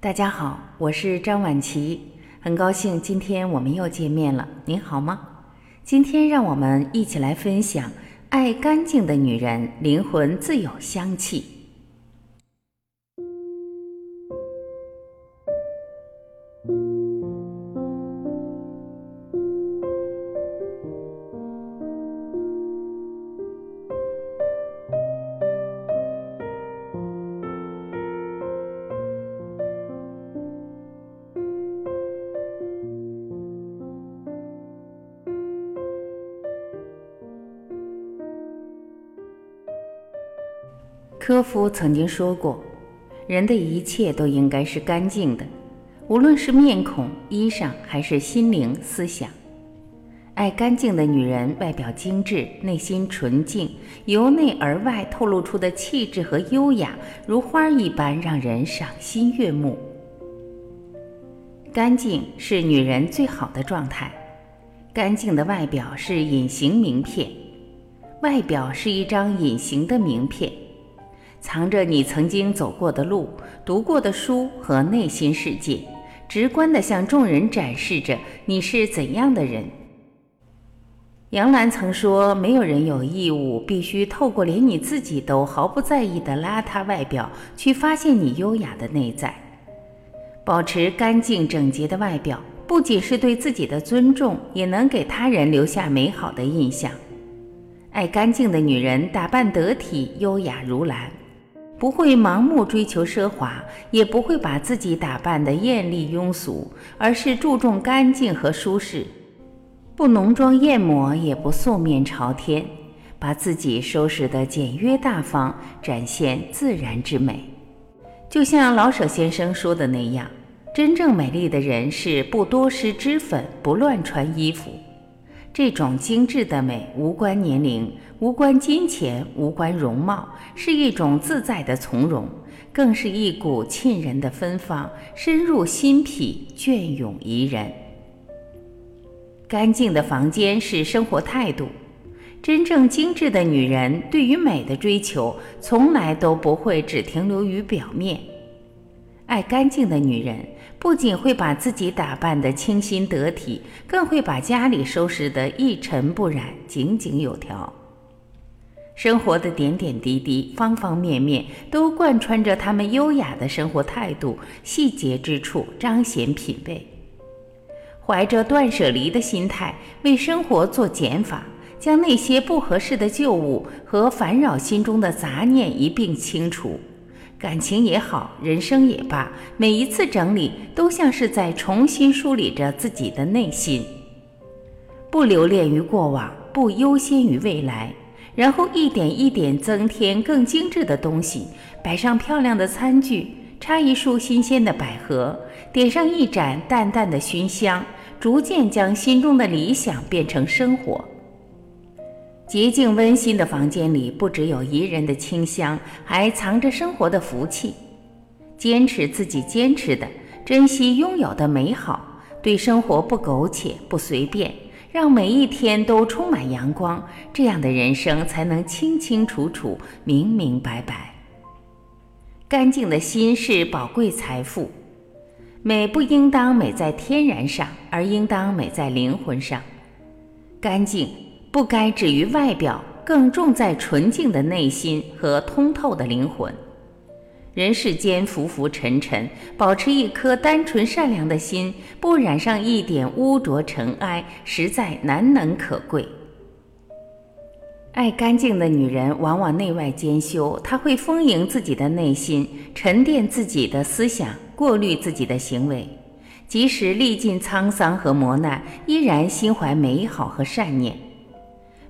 大家好，我是张婉琪，很高兴今天我们又见面了。您好吗？今天让我们一起来分享：爱干净的女人，灵魂自有香气。科夫曾经说过：“人的一切都应该是干净的，无论是面孔、衣裳，还是心灵、思想。爱干净的女人，外表精致，内心纯净，由内而外透露出的气质和优雅，如花一般，让人赏心悦目。干净是女人最好的状态。干净的外表是隐形名片，外表是一张隐形的名片。”藏着你曾经走过的路、读过的书和内心世界，直观地向众人展示着你是怎样的人。杨澜曾说：“没有人有义务必须透过连你自己都毫不在意的邋遢外表，去发现你优雅的内在。保持干净整洁的外表，不仅是对自己的尊重，也能给他人留下美好的印象。爱干净的女人，打扮得体、优雅如兰。”不会盲目追求奢华，也不会把自己打扮得艳丽庸俗，而是注重干净和舒适，不浓妆艳抹，也不素面朝天，把自己收拾得简约大方，展现自然之美。就像老舍先生说的那样，真正美丽的人是不多施脂粉，不乱穿衣服。这种精致的美无关年龄，无关金钱，无关容貌，是一种自在的从容，更是一股沁人的芬芳，深入心脾，隽永怡人。干净的房间是生活态度。真正精致的女人，对于美的追求，从来都不会只停留于表面。爱干净的女人。不仅会把自己打扮得清新得体，更会把家里收拾得一尘不染、井井有条。生活的点点滴滴、方方面面，都贯穿着他们优雅的生活态度，细节之处彰显品味。怀着断舍离的心态，为生活做减法，将那些不合适的旧物和烦扰心中的杂念一并清除。感情也好，人生也罢，每一次整理都像是在重新梳理着自己的内心，不留恋于过往，不优先于未来，然后一点一点增添更精致的东西，摆上漂亮的餐具，插一束新鲜的百合，点上一盏淡淡的熏香，逐渐将心中的理想变成生活。洁净温馨的房间里，不只有宜人的清香，还藏着生活的福气。坚持自己坚持的，珍惜拥有的美好，对生活不苟且、不随便，让每一天都充满阳光，这样的人生才能清清楚楚、明明白白。干净的心是宝贵财富，美不应当美在天然上，而应当美在灵魂上。干净。不该止于外表，更重在纯净的内心和通透的灵魂。人世间浮浮沉沉，保持一颗单纯善良的心，不染上一点污浊尘埃，实在难能可贵。爱干净的女人，往往内外兼修。她会丰盈自己的内心，沉淀自己的思想，过滤自己的行为，即使历尽沧桑和磨难，依然心怀美好和善念。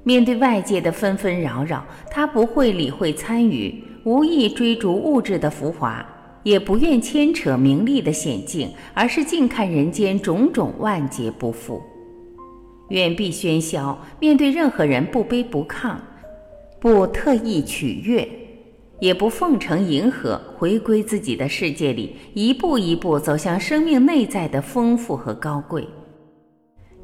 面对外界的纷纷扰扰，他不会理会参与，无意追逐物质的浮华，也不愿牵扯名利的险境，而是静看人间种种万劫不复。远避喧嚣，面对任何人不卑不亢，不特意取悦，也不奉承迎合，回归自己的世界里，一步一步走向生命内在的丰富和高贵。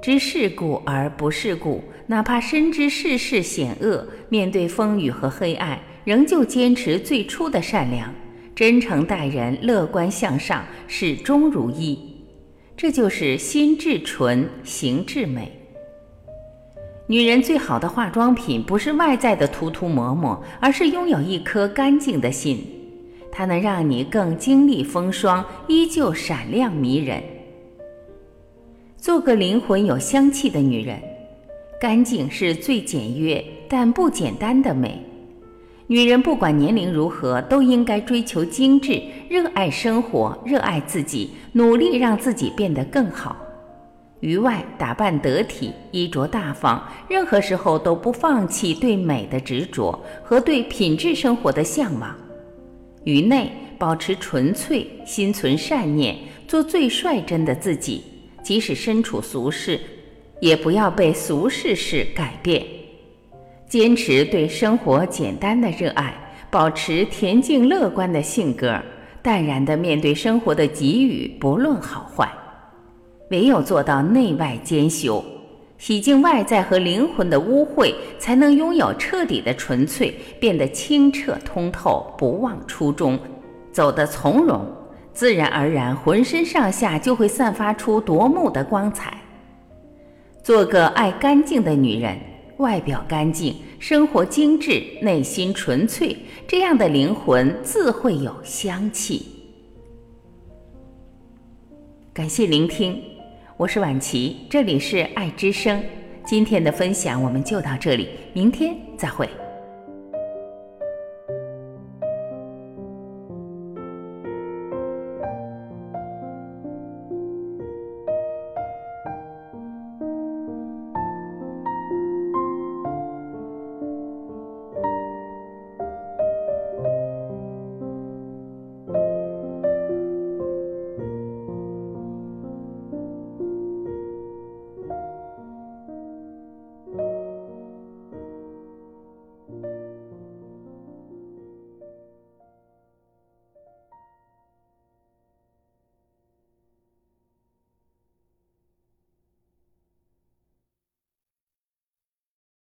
知世故而不世故，哪怕深知世事险恶，面对风雨和黑暗，仍旧坚持最初的善良，真诚待人，乐观向上，始终如一。这就是心至纯，行至美。女人最好的化妆品不是外在的涂涂抹抹，而是拥有一颗干净的心。它能让你更经历风霜，依旧闪亮迷人。做个灵魂有香气的女人，干净是最简约但不简单的美。女人不管年龄如何，都应该追求精致，热爱生活，热爱自己，努力让自己变得更好。于外，打扮得体，衣着大方，任何时候都不放弃对美的执着和对品质生活的向往。于内，保持纯粹，心存善念，做最率真的自己。即使身处俗世，也不要被俗世事改变。坚持对生活简单的热爱，保持恬静乐观的性格，淡然地面对生活的给予，不论好坏。唯有做到内外兼修，洗净外在和灵魂的污秽，才能拥有彻底的纯粹，变得清澈通透，不忘初衷，走得从容。自然而然，浑身上下就会散发出夺目的光彩。做个爱干净的女人，外表干净，生活精致，内心纯粹，这样的灵魂自会有香气。感谢聆听，我是婉琪，这里是爱之声。今天的分享我们就到这里，明天再会。